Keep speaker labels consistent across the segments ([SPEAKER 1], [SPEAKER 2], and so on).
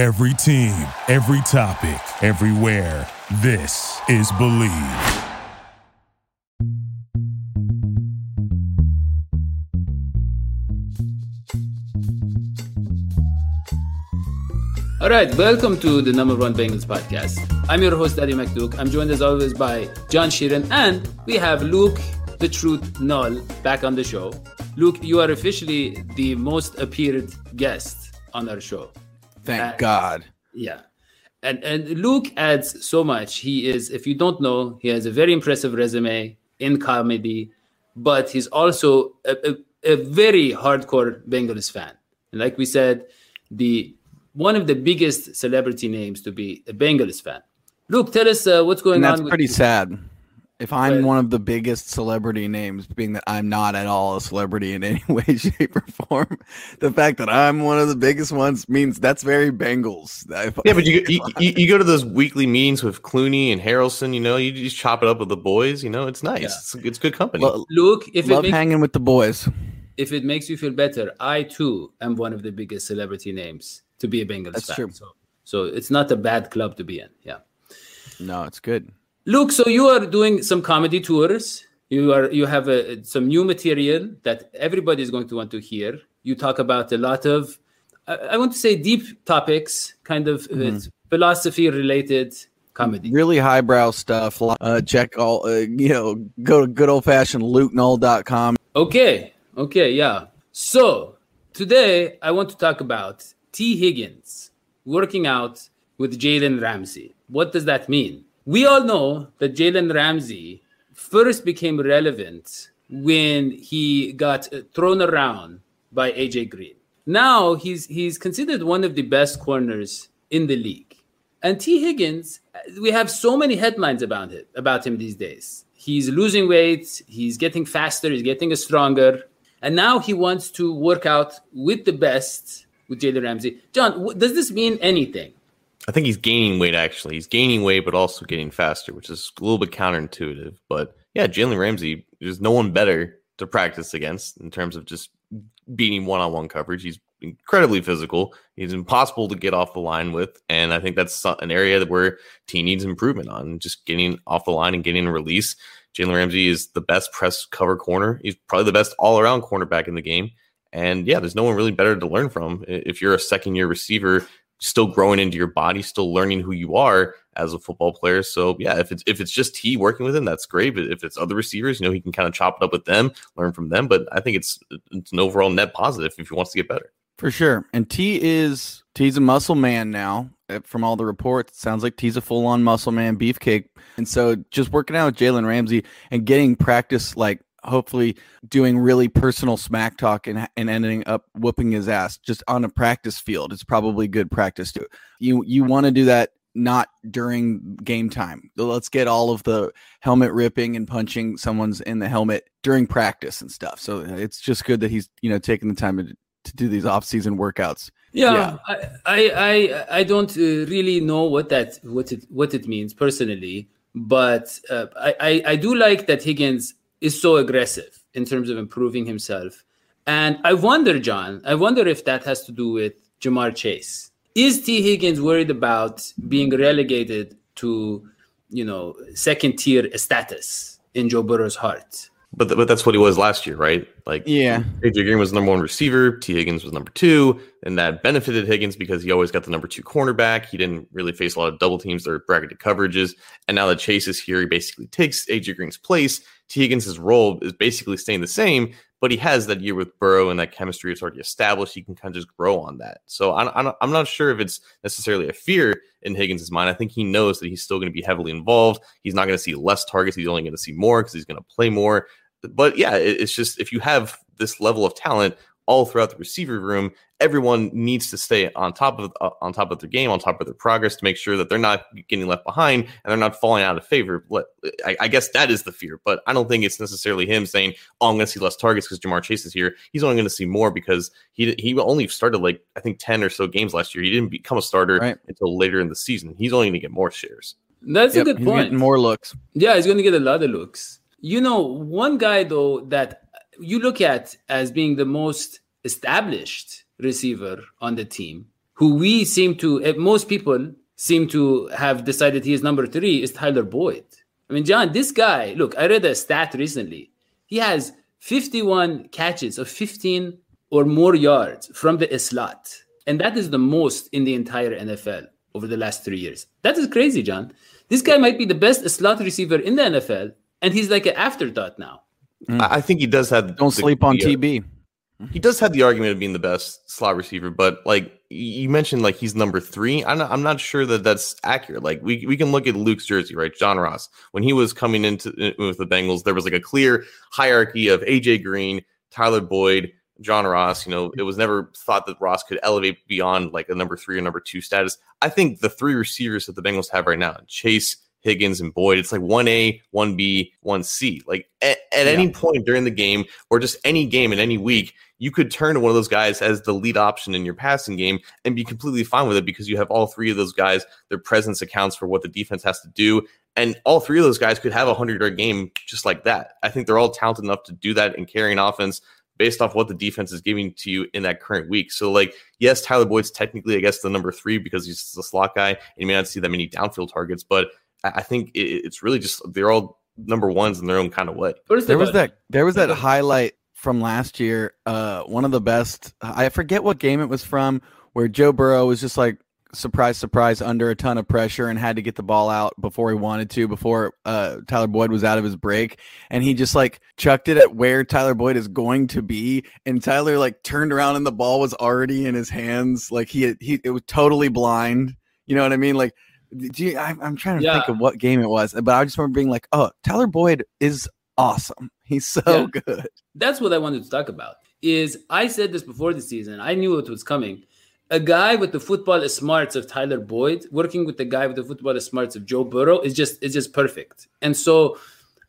[SPEAKER 1] Every team, every topic, everywhere. This is Bleav.
[SPEAKER 2] All right, welcome to the number one Bengals podcast. I'm your host, Eddie McDuke. I'm joined as always by John Sheeran, and we have Luke, the truth null, back on the show. Luke, you are officially the most appeared guest on our show.
[SPEAKER 3] Thank uh, God.
[SPEAKER 2] Yeah. And and Luke adds so much. He is, if you don't know, he has a very impressive resume in comedy, but he's also a, a, a very hardcore Bengals fan. And like we said, the one of the biggest celebrity names to be a Bengals fan. Luke, tell us uh, what's going
[SPEAKER 3] and that's
[SPEAKER 2] on.
[SPEAKER 3] That's pretty sad. If I'm but, one of the biggest celebrity names, being that I'm not at all a celebrity in any way, shape, or form, the fact that I'm one of the biggest ones means that's very Bengals.
[SPEAKER 4] Yeah, but you, you, you go to those weekly meetings with Clooney and Harrelson. You know, you just chop it up with the boys. You know, it's nice. Yeah. It's, it's good company.
[SPEAKER 2] Well, Luke, if
[SPEAKER 3] love
[SPEAKER 2] it makes,
[SPEAKER 3] hanging with the boys.
[SPEAKER 2] If it makes you feel better, I too am one of the biggest celebrity names to be a Bengals
[SPEAKER 3] That's
[SPEAKER 2] fan.
[SPEAKER 3] True.
[SPEAKER 2] So, so it's not a bad club to be in. Yeah.
[SPEAKER 3] No, it's good.
[SPEAKER 2] Luke, so you are doing some comedy tours. You are you have a, some new material that everybody is going to want to hear. You talk about a lot of, I, I want to say, deep topics, kind of mm-hmm. philosophy related comedy.
[SPEAKER 3] Really highbrow stuff. Uh, check all, uh, you know, go to good old fashioned lukenull.com.
[SPEAKER 2] Okay. Okay. Yeah. So today I want to talk about T. Higgins working out with Jalen Ramsey. What does that mean? We all know that Jalen Ramsey first became relevant when he got thrown around by AJ Green. Now he's he's considered one of the best corners in the league. And T. Higgins, we have so many headlines about it about him these days. He's losing weight, he's getting faster, he's getting stronger, and now he wants to work out with the best with Jalen Ramsey. John, does this mean anything?
[SPEAKER 4] I think he's gaining weight. Actually, he's gaining weight, but also getting faster, which is a little bit counterintuitive. But yeah, Jalen Ramsey, there's no one better to practice against in terms of just beating one-on-one coverage. He's incredibly physical. He's impossible to get off the line with, and I think that's an area that where T needs improvement on. Just getting off the line and getting a release. Jalen Ramsey is the best press cover corner. He's probably the best all-around cornerback in the game. And yeah, there's no one really better to learn from. If you're a second year receiver, still growing into your body, still learning who you are as a football player. So yeah, if it's if it's just he working with him, that's great. But if it's other receivers, you know, he can kind of chop it up with them, learn from them. But I think it's it's an overall net positive if he wants to get better.
[SPEAKER 3] For sure. And T is T's a muscle man now. Eh, from all the reports, sounds like T's a full on muscle man, beefcake. And so just working out with Jalen Ramsey and getting practice like hopefully doing really personal smack talk and, and ending up whooping his ass just on a practice field. It's probably good practice too. You you want to do that not during game time. Let's get all of the helmet ripping and punching someone's in the helmet during practice and stuff. So it's just good that he's you know taking the time to, to do these off season workouts.
[SPEAKER 2] Yeah, yeah. I, I I don't uh, really know what that what it what it means personally, but uh, I, I I do like that Higgins is so aggressive in terms of improving himself. And I wonder, John, I wonder if that has to do with Ja'Marr Chase. Is T. Higgins worried about being relegated to, you know, second tier status in Joe Burrow's heart?
[SPEAKER 4] But, th- but that's what he was last year, right? Like,
[SPEAKER 3] yeah,
[SPEAKER 4] AJ Green was number one receiver, T. Higgins was number two, and that benefited Higgins because he always got the number two cornerback. He didn't really face a lot of double teams or bracketed coverages. And now that Chase is here, he basically takes AJ Green's place. Higgins' role is basically staying the same, but he has that year with Burrow and that chemistry is already established. He can kind of just grow on that. So I'm, I'm not sure if it's necessarily a fear in Higgins' mind. I think he knows that he's still going to be heavily involved. He's not going to see less targets. He's only going to see more because he's going to play more but yeah, it's just if you have this level of talent all throughout the receiver room, everyone needs to stay on top of uh, on top of their game, on top of their progress to make sure that they're not getting left behind and they're not falling out of favor. I, I guess that is the fear, but I don't think it's necessarily him saying, "Oh, I'm going to see less targets because Ja'Marr Chase is here." He's only going to see more because he he only started like I think ten or so games last year. He didn't become a starter right. until later in the season. He's only going to get more shares.
[SPEAKER 2] That's yep, a good point.
[SPEAKER 3] more looks.
[SPEAKER 2] Yeah, he's going to get a lot of looks. You know, one guy though that you look at as being the most established receiver on the team, who we seem to, eh, most people seem to have decided he is number three, is Tyler Boyd. I mean, John, this guy, look, I read a stat recently. He has 51 catches of 15 or more yards from the slot. And that is the most in the entire NFL over the last three years. That is crazy, John. This guy might be the best slot receiver in the NFL, and he's like an afterthought now.
[SPEAKER 4] I I think he does have.
[SPEAKER 3] Don't
[SPEAKER 4] the-
[SPEAKER 3] sleep on
[SPEAKER 4] the, uh,
[SPEAKER 3] TB.
[SPEAKER 4] He does have the argument of being the best slot receiver, but like you mentioned, like he's number three. I'm not, I'm not sure that that's accurate. Like we, we can look at Luke's jersey, right? John Ross, when he was coming into uh, with the Bengals, there was like a clear hierarchy of AJ Green, Tyler Boyd, John Ross. You know, it was never thought that Ross could elevate beyond like a number three or number two status. I think the three receivers that the Bengals have right now, Chase, Higgins, and Boyd, it's like 1A, 1B, 1C. Like at, at any point during the game or just any game in any week, you could turn to one of those guys as the lead option in your passing game and be completely fine with it because you have all three of those guys. Their presence accounts for what the defense has to do. And all three of those guys could have a 100 yard game just like that. I think they're all talented enough to do that and carry an offense based off what the defense is giving to you in that current week. So, like, yes, Tyler Boyd's technically, I guess, the number three because he's the slot guy and you may not see that many downfield targets, but I I think it's really just they're all number ones in their own kind of way.
[SPEAKER 3] There
[SPEAKER 2] of
[SPEAKER 3] was that there was that highlight from last year. Uh, one of the best. I forget what game it was from, where Joe Burrow was just like surprise, surprise, under a ton of pressure and had to get the ball out before he wanted to, before uh, Tyler Boyd was out of his break, and he just like chucked it at where Tyler Boyd is going to be, and Tyler like turned around and the ball was already in his hands, like he he it was totally blind. You know what I mean? Like. You, I, I'm trying to think of what game it was, but I just remember being like, "Oh, Tyler Boyd is awesome. He's so
[SPEAKER 2] Yeah.
[SPEAKER 3] good."
[SPEAKER 2] that's what I wanted to talk about. Is I said this before the season. I knew it was coming. A guy with the football smarts of Tyler Boyd working with the guy with the football smarts of Joe Burrow is just is just perfect. And so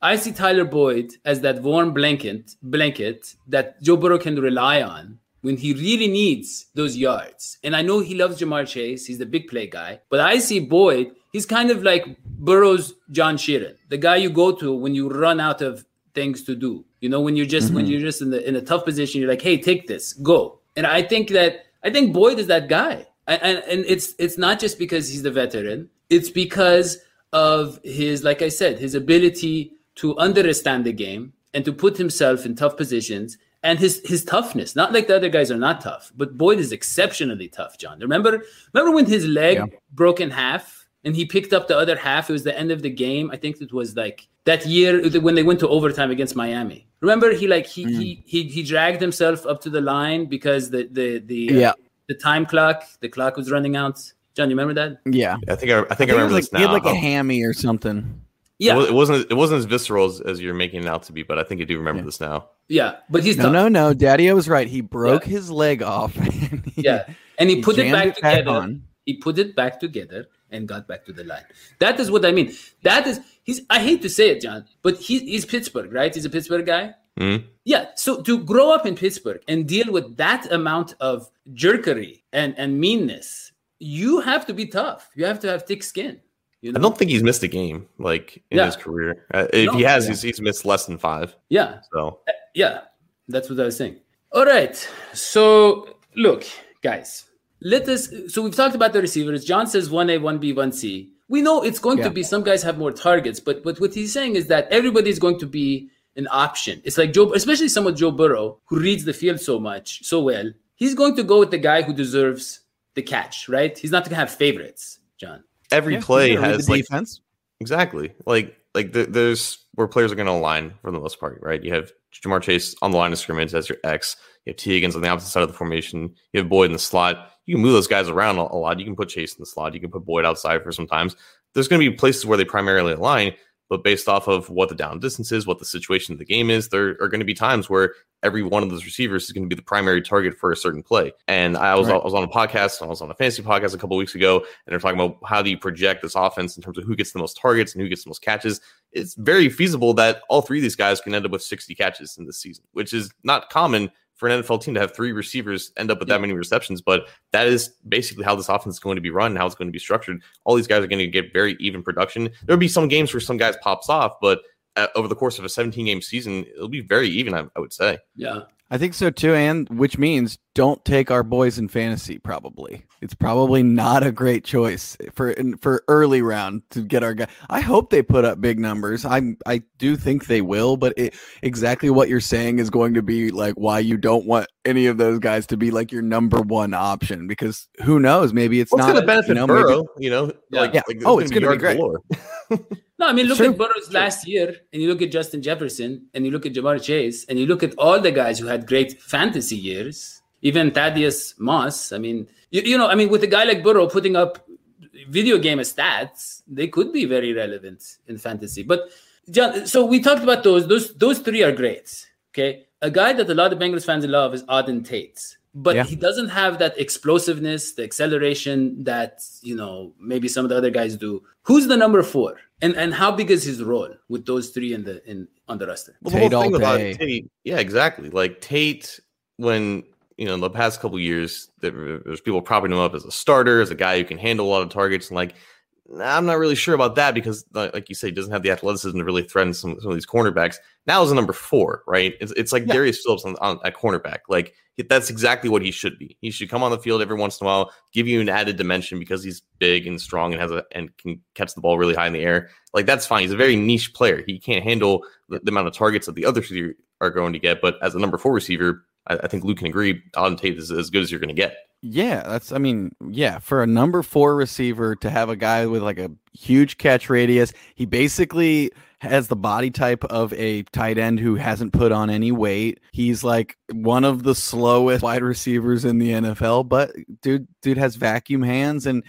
[SPEAKER 2] I see Tyler Boyd as that warm blanket blanket that Joe Burrow can rely on when he really needs those yards. And I know he loves Ja'Marr Chase. He's the big play guy. But I see Boyd, he's kind of like Burrow's John Sheeran, the guy you go to when you run out of things to do. You know, when you're just when mm-hmm. you're just in the in a tough position, you're like, hey, take this, go. And I think that I think Boyd is that guy. And, and it's it's not just because he's the veteran, it's because of his, like I said, his ability to understand the game and to put himself in tough positions and his his toughness. Not like the other guys are not tough, but Boyd is exceptionally tough, John. Remember, remember when his leg
[SPEAKER 3] Yeah.
[SPEAKER 2] broke in half and he picked up the other half? It was the end of the game. I think it was like that year when they went to overtime against Miami. Remember, he like he he, he he dragged himself up to the line because the the the uh,
[SPEAKER 3] Yeah.
[SPEAKER 2] the time clock the clock was running out. John, you remember that?
[SPEAKER 3] Yeah,
[SPEAKER 4] I think I, I think I,
[SPEAKER 3] I think it
[SPEAKER 4] remember
[SPEAKER 3] was
[SPEAKER 4] this
[SPEAKER 3] like, he had like a
[SPEAKER 4] Oh.
[SPEAKER 3] hammy or something.
[SPEAKER 2] Yeah,
[SPEAKER 4] It wasn't it wasn't as visceral as, as you're making it out to be, but I think I do remember
[SPEAKER 3] Yeah.
[SPEAKER 4] this now.
[SPEAKER 2] yeah, but he's
[SPEAKER 3] No,
[SPEAKER 2] tough.
[SPEAKER 3] no, no. Daddy was right. He broke his leg off. and he-
[SPEAKER 2] Yeah, and he,
[SPEAKER 3] he
[SPEAKER 2] put it back
[SPEAKER 3] it
[SPEAKER 2] together.
[SPEAKER 3] on.
[SPEAKER 2] He put it back together and got back to the line. That is what I mean. That is he's. I hate to say it, John, but he, he's Pittsburgh, right? He's a Pittsburgh guy.
[SPEAKER 4] Mhm.
[SPEAKER 2] Yeah. So to grow up in Pittsburgh and deal with that amount of jerkery and and meanness, you have to be tough. You have to have thick skin. You know?
[SPEAKER 4] I don't think he's missed a game like in
[SPEAKER 2] Yeah.
[SPEAKER 4] his career. Uh, if
[SPEAKER 2] No.
[SPEAKER 4] he has,
[SPEAKER 3] Yeah.
[SPEAKER 4] he's, he's missed less than five.
[SPEAKER 2] Yeah.
[SPEAKER 4] So
[SPEAKER 2] Yeah, that's what I was saying. All right. So look, guys, let us. So we've talked about the receivers. John says one A, one B, one C. We know it's going
[SPEAKER 3] Yeah.
[SPEAKER 2] to be some guys have more targets, but but what he's saying is that everybody's going to be an option. It's like Joe, especially someone Joe Burrow who reads the field so much, so well. He's going to go with the guy who deserves the catch, right? He's not going to have favorites, John.
[SPEAKER 4] Every
[SPEAKER 3] Yeah,
[SPEAKER 4] play
[SPEAKER 3] he's gonna read
[SPEAKER 4] has
[SPEAKER 3] the
[SPEAKER 4] like
[SPEAKER 3] defense.
[SPEAKER 4] Exactly. Like like there, there's where players are going to align for the most part, right? You have Ja'Marr Chase on the line of scrimmage as your X. You have T Higgins on the opposite side of the formation. You have Boyd in the slot. You can move those guys around a, a lot. You can put Chase in the slot. You can put Boyd outside for sometimes. There's going to be places where they primarily align, but based off of what the down distance is, what the situation of the game is, there are going to be times where every one of those receivers is going to be the primary target for a certain play. And I was,
[SPEAKER 3] Right.
[SPEAKER 4] I was on a podcast, I was on a fantasy podcast a couple weeks ago, and they're talking about how do you project this offense in terms of who gets the most targets and who gets the most catches. It's very feasible that all three of these guys can end up with 60 catches in this season, which is not common for an NFL team to have three receivers end up with
[SPEAKER 2] Yeah.
[SPEAKER 4] that many receptions. But that is basically how this offense is going to be run, how it's going to be structured. All these guys are going to get very even production. There'll be some games where some guys pops off, but uh, over the course of a 17 game season, it'll be very even. I, I would say.
[SPEAKER 2] Yeah.
[SPEAKER 3] I think so too, and which means don't take our boys in fantasy. Probably it's probably not a great choice for for early round to get our guy. I hope they put up big numbers. I I do think they will, but it, exactly what you're saying is going to be like why you don't want any of those guys to be like your number one option because who knows? Maybe it's
[SPEAKER 4] What's
[SPEAKER 3] not
[SPEAKER 4] going to benefit
[SPEAKER 3] you know,
[SPEAKER 4] Burrow?
[SPEAKER 3] maybe-
[SPEAKER 4] you know,
[SPEAKER 2] Yeah.
[SPEAKER 4] like,
[SPEAKER 3] Yeah.
[SPEAKER 4] like,
[SPEAKER 3] Oh,
[SPEAKER 4] there's
[SPEAKER 3] it's gonna be
[SPEAKER 4] yards
[SPEAKER 3] great.
[SPEAKER 2] No, I mean, look
[SPEAKER 3] True.
[SPEAKER 2] at Burrow's last year, and you look at Justin Jefferson, and you look at Ja'Marr Chase, and you look at all the guys who had great fantasy years, even Thaddeus Moss. I mean, you, you know, I mean, with a guy like Burrow putting up video game stats, they could be very relevant in fantasy. But John, so we talked about those. Those those three are great. Okay, a guy that a lot of Bengals fans love is Auden Tate, but
[SPEAKER 3] Yeah.
[SPEAKER 2] he doesn't have that explosiveness, the acceleration that you know maybe some of the other guys do. Who's the number four, and and how big is his role with those three in the in on the roster?
[SPEAKER 4] Well, the
[SPEAKER 3] Tate
[SPEAKER 4] whole thing about
[SPEAKER 3] day.
[SPEAKER 4] Tate, yeah, exactly. Like Tate, when you know the past couple years, there, there's people propping him up as a starter, as a guy who can handle a lot of targets, and like nah, I'm not really sure about that because, like like you say, he doesn't have the athleticism to really threaten some, some of these cornerbacks. Now is a number four, right? It's, it's like
[SPEAKER 3] Yeah.
[SPEAKER 4] Darius Phillips on, on at cornerback. Like that's exactly what he should be. He should come on the field every once in a while, give you an added dimension because he's big and strong and has a and can catch the ball really high in the air. Like that's fine. He's a very niche player. He can't handle the, the amount of targets that the other three are going to get. But as a number four receiver, I, I think Luke can agree. Auden Tate is as good as you're going to get.
[SPEAKER 3] Yeah, that's I mean, yeah, for a number 4 receiver to have a guy with like a huge catch radius, he basically has the body type of a tight end who hasn't put on any weight. He's like one of the slowest wide receivers in the NFL, but dude dude has vacuum hands and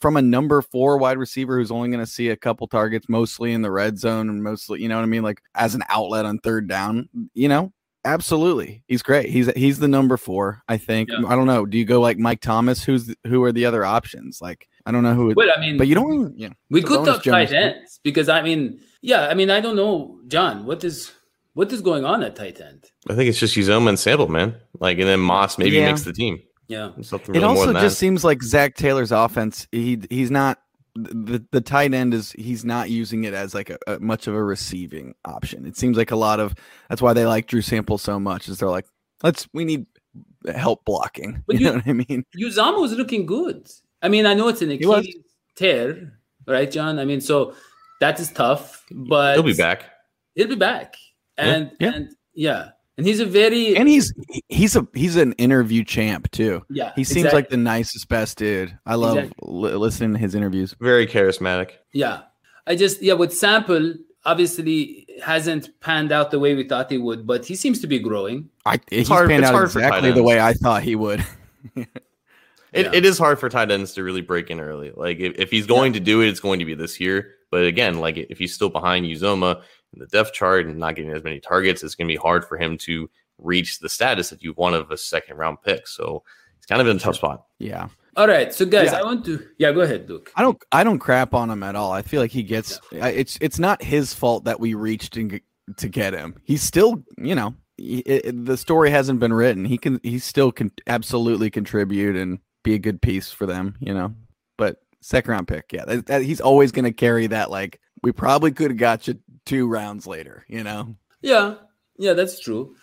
[SPEAKER 3] from a number 4 wide receiver who's only going to see a couple targets mostly in the red zone and mostly, you know what I mean, like as an outlet on third down, you know, Absolutely, he's great. He's he's the number four. I think.
[SPEAKER 2] Yeah.
[SPEAKER 3] I don't know. Do you go like Mike Thomas? Who's who are the other options? Like I don't know who.
[SPEAKER 2] Well, I mean,
[SPEAKER 3] but you don't. even- Yeah,
[SPEAKER 2] we could
[SPEAKER 3] Sabonis
[SPEAKER 2] talk tight ends because I mean, yeah, I mean, I don't know, John, what is what is going on at tight end?
[SPEAKER 4] I think it's just Uzomah and Sample, man. Like, and then Moss maybe
[SPEAKER 3] Yeah.
[SPEAKER 4] makes the team.
[SPEAKER 2] Yeah,
[SPEAKER 4] Something
[SPEAKER 3] It
[SPEAKER 4] really more
[SPEAKER 3] also
[SPEAKER 4] than
[SPEAKER 3] just
[SPEAKER 4] that.
[SPEAKER 3] seems like Zac Taylor's offense. He he's not the the tight end is he's not using it as like a, a much of a receiving option. It seems like a lot of that's why they like Drew Sample so much. Is they're like let's we need help blocking.
[SPEAKER 2] But
[SPEAKER 3] you,
[SPEAKER 2] you-
[SPEAKER 3] know what I mean?
[SPEAKER 2] Uzomah was looking good. I mean, I know it's an. Achilles tear, right, John? I mean, so that is tough, but
[SPEAKER 4] He'll be back.
[SPEAKER 2] He'll be back, and
[SPEAKER 3] Yeah.
[SPEAKER 2] and yeah, and he's a very
[SPEAKER 3] And he's he's a he's an interview champ too.
[SPEAKER 2] yeah.
[SPEAKER 3] He seems
[SPEAKER 2] exact-
[SPEAKER 3] like the nicest, best dude. I love
[SPEAKER 2] Exactly.
[SPEAKER 3] li- listening to his interviews.
[SPEAKER 4] Very charismatic.
[SPEAKER 2] Yeah. I just yeah, with sample obviously hasn't panned out the way we thought he would, but he seems to be growing.
[SPEAKER 3] I he's
[SPEAKER 4] hard-
[SPEAKER 3] panned
[SPEAKER 4] it's
[SPEAKER 3] out
[SPEAKER 4] hard
[SPEAKER 3] exactly the way I thought he would.
[SPEAKER 4] It,
[SPEAKER 2] Yeah.
[SPEAKER 4] it is hard for tight ends to really break in early. Like if, if he's going to do it, it's going to be this year. But again, like if he's still behind Uzomah in the depth chart and not getting as many targets, it's going to be hard for him to reach the status that you want of a second round pick. So it's kind of in a tough spot.
[SPEAKER 3] yeah.
[SPEAKER 2] All right. So guys,
[SPEAKER 3] Yeah.
[SPEAKER 2] I want to yeah, go ahead, Luke.
[SPEAKER 3] I don't I don't crap on him at all. I feel like he gets I it's it's not his fault that we reached and to get him. He's still, you know, he- it, it- the story hasn't been written. He can he still can absolutely contribute and be a good piece for them, you know. But second round pick, yeah, that, that- he's always going to carry that like we probably could have got you two rounds later, you know.
[SPEAKER 2] Yeah. Yeah, that's true.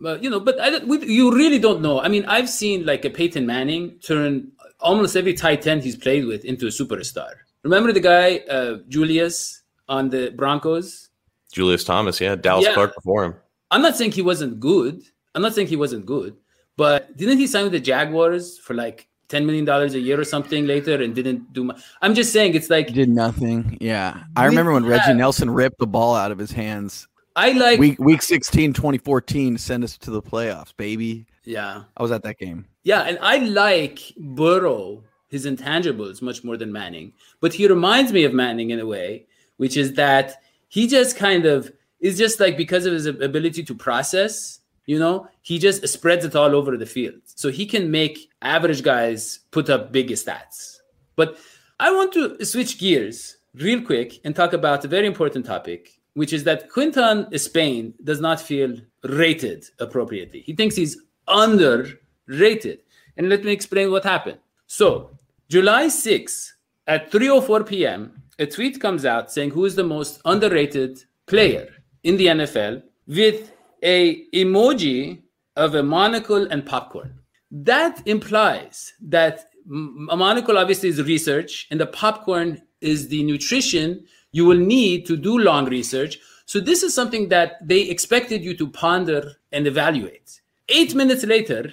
[SPEAKER 2] But you know, but I we, you really don't know. I mean, I've seen like a Peyton Manning turn almost every tight end he's played with into a superstar. Remember the guy uh, Julius on the Broncos?
[SPEAKER 4] Julius Thomas, yeah, Dallas
[SPEAKER 2] Yeah.
[SPEAKER 4] Clark before him.
[SPEAKER 2] I'm not saying he wasn't good. I'm not saying he wasn't good, but didn't he sign with the Jaguars for like ten million dollars a year or something later and didn't do much? I'm just saying it's like
[SPEAKER 3] He did nothing. Yeah. I
[SPEAKER 2] We
[SPEAKER 3] remember when Reggie
[SPEAKER 2] have-
[SPEAKER 3] Nelson ripped the ball out of his hands.
[SPEAKER 2] I like
[SPEAKER 3] Week week 16 2014 send us to the playoffs, baby.
[SPEAKER 2] yeah
[SPEAKER 3] I was at that game.
[SPEAKER 2] yeah, and I like Burrow his intangibles much more than Manning, but he reminds me of Manning in a way, which is that he just kind of is just like because of his ability to process. You know, he just spreads it all over the field. So he can make average guys put up big stats. But I want to switch gears real quick and talk about a very important topic, which is that Quinton Spain does not feel rated appropriately. He thinks he's underrated. And let me explain what happened. So, July 6th at 3:04 p.m., a tweet comes out saying who is the most underrated player in the NFL with a emoji of a monocle and popcorn. That implies that a monocle obviously is research, and the popcorn is the nutrition you will need to do long research. So this is something that they expected you to ponder and evaluate. Eight minutes later,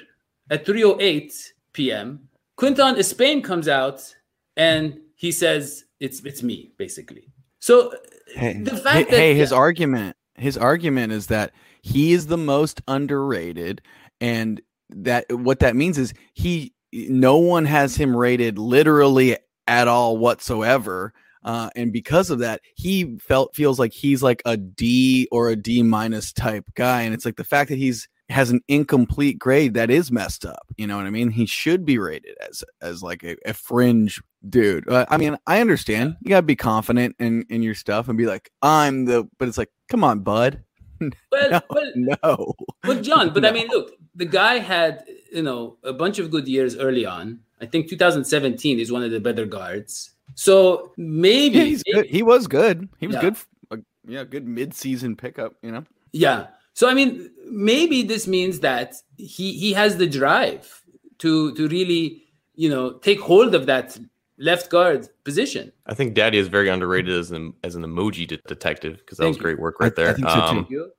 [SPEAKER 2] at 3:08 p.m., Quinton Spain comes out and he says it's it's me basically. So
[SPEAKER 3] hey, the fact hey, that hey, his yeah, argument his argument is that he is the most underrated and that what that means is he no one has him rated literally at all whatsoever uh, and because of that he felt feels like he's like a d or a d minus type guy and it's like the fact that he's has an incomplete grade that is messed up you know what i mean? He should be rated as as like a, a fringe dude uh, i mean i understand. You gotta be confident in in your stuff and be like i'm the but it's like come on bud
[SPEAKER 2] well,
[SPEAKER 3] no,
[SPEAKER 2] well,
[SPEAKER 3] no.
[SPEAKER 2] But John, but no. I mean, look, the guy had you know a bunch of good years early on. I think 2017 is one of the better guards. So maybe,
[SPEAKER 3] yeah,
[SPEAKER 2] maybe.
[SPEAKER 3] he was good. He was yeah. good. Uh, yeah, good mid-season pickup. You know.
[SPEAKER 2] Yeah. So I mean, maybe this means that he he has the drive to to really you know take hold of that left guard position.
[SPEAKER 4] I think Daddy is very underrated as an as an emoji de- detective because that was you. great work right there. I, I think so um, too.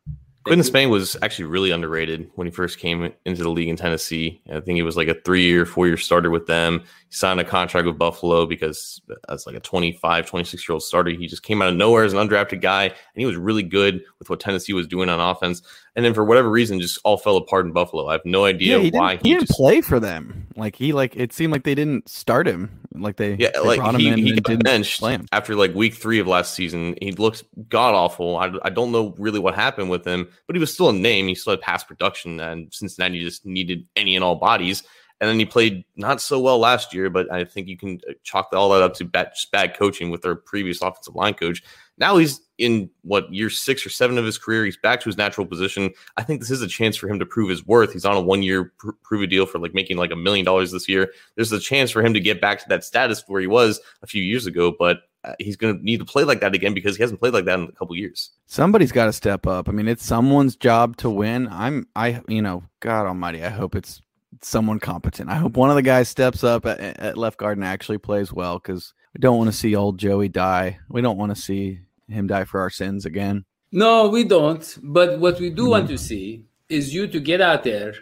[SPEAKER 4] Quinton Spain was actually really underrated when he first came into the league in Tennessee. I think he was like a three year, four year starter with them. He signed a contract with Buffalo because as like a 25, 26 year old starter, he just came out of nowhere as an undrafted guy. And he was really good with what Tennessee was doing on offense. And then for whatever reason, just all fell apart in Buffalo. I have no idea
[SPEAKER 3] yeah, he
[SPEAKER 4] why.
[SPEAKER 3] Didn't, he, he didn't just, play for them. Like he like it seemed like they didn't start him. Like they
[SPEAKER 4] yeah,
[SPEAKER 3] they
[SPEAKER 4] like he, he got benched after like week three of last season. He looked god awful. I, I don't know really what happened with him, but he was still a name. He still had pass production, and Cincinnati just needed any and all bodies. And then he played not so well last year, but I think you can uh, chalk all that up to bad, bad coaching with their previous offensive line coach. Now he's in what year six or seven of his career. He's back to his natural position. I think this is a chance for him to prove his worth. He's on a one year pr- prove a deal for like making like a million dollars this year. There's a chance for him to get back to that status where he was a few years ago, but he's going to need to play like that again because he hasn't played like that in a couple years.
[SPEAKER 3] Somebody's got to step up. I mean, it's someone's job to win. I'm, I, you know, God Almighty, I hope it's someone competent. I hope one of the guys steps up at, at left guard and actually plays well because we don't want to see old Joey die. We don't want to see him die for our sins again.
[SPEAKER 2] No, we don't. But what we do mm-hmm. want to see is you to get out there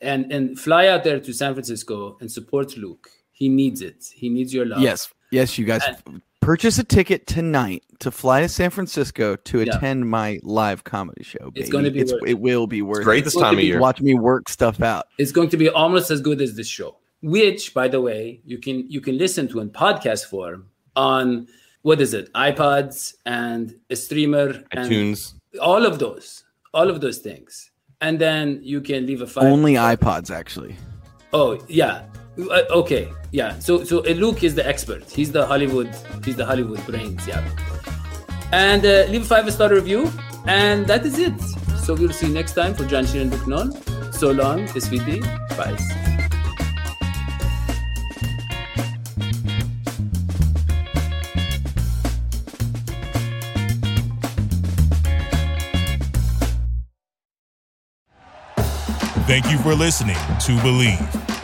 [SPEAKER 2] and and fly out there to San Francisco and support Luke. He needs it. He needs your love.
[SPEAKER 3] Yes, yes, you guys. And, purchase a ticket tonight to fly to San Francisco to attend my live comedy show. Baby.
[SPEAKER 2] It's going to be.
[SPEAKER 3] It's, it will be worth.
[SPEAKER 4] It's great this time of year.
[SPEAKER 3] Watch me work stuff out.
[SPEAKER 2] It's going to be almost as good as this show, which, by the way, you can you can listen to in podcast form on what is it, iPods and a streamer,
[SPEAKER 4] iTunes,
[SPEAKER 2] all of those, all of those things, and then you can leave a five.
[SPEAKER 3] Only iPods, actually.
[SPEAKER 2] Oh yeah, okay, yeah. So so uh, Luke is the expert. He's the Hollywood. He's the Hollywood brains. Yeah. And uh, leave a five star review, and that is it. So we'll see you next time for John Sheeran Buknon. So long, SVT. Bye.
[SPEAKER 1] Thank you for listening to Bleav.